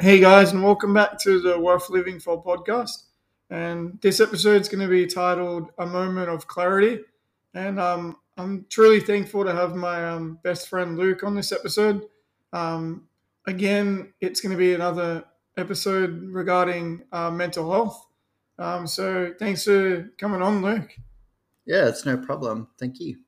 Hey guys, and welcome back to the Worth Living For podcast. And this episode is going to be titled "A Moment of Clarity." And um, I'm truly thankful to have my um, best friend Luke on this episode. Um, again, it's going to be another episode regarding uh, mental health. Um, so thanks for coming on, Luke. Yeah, it's no problem. Thank you.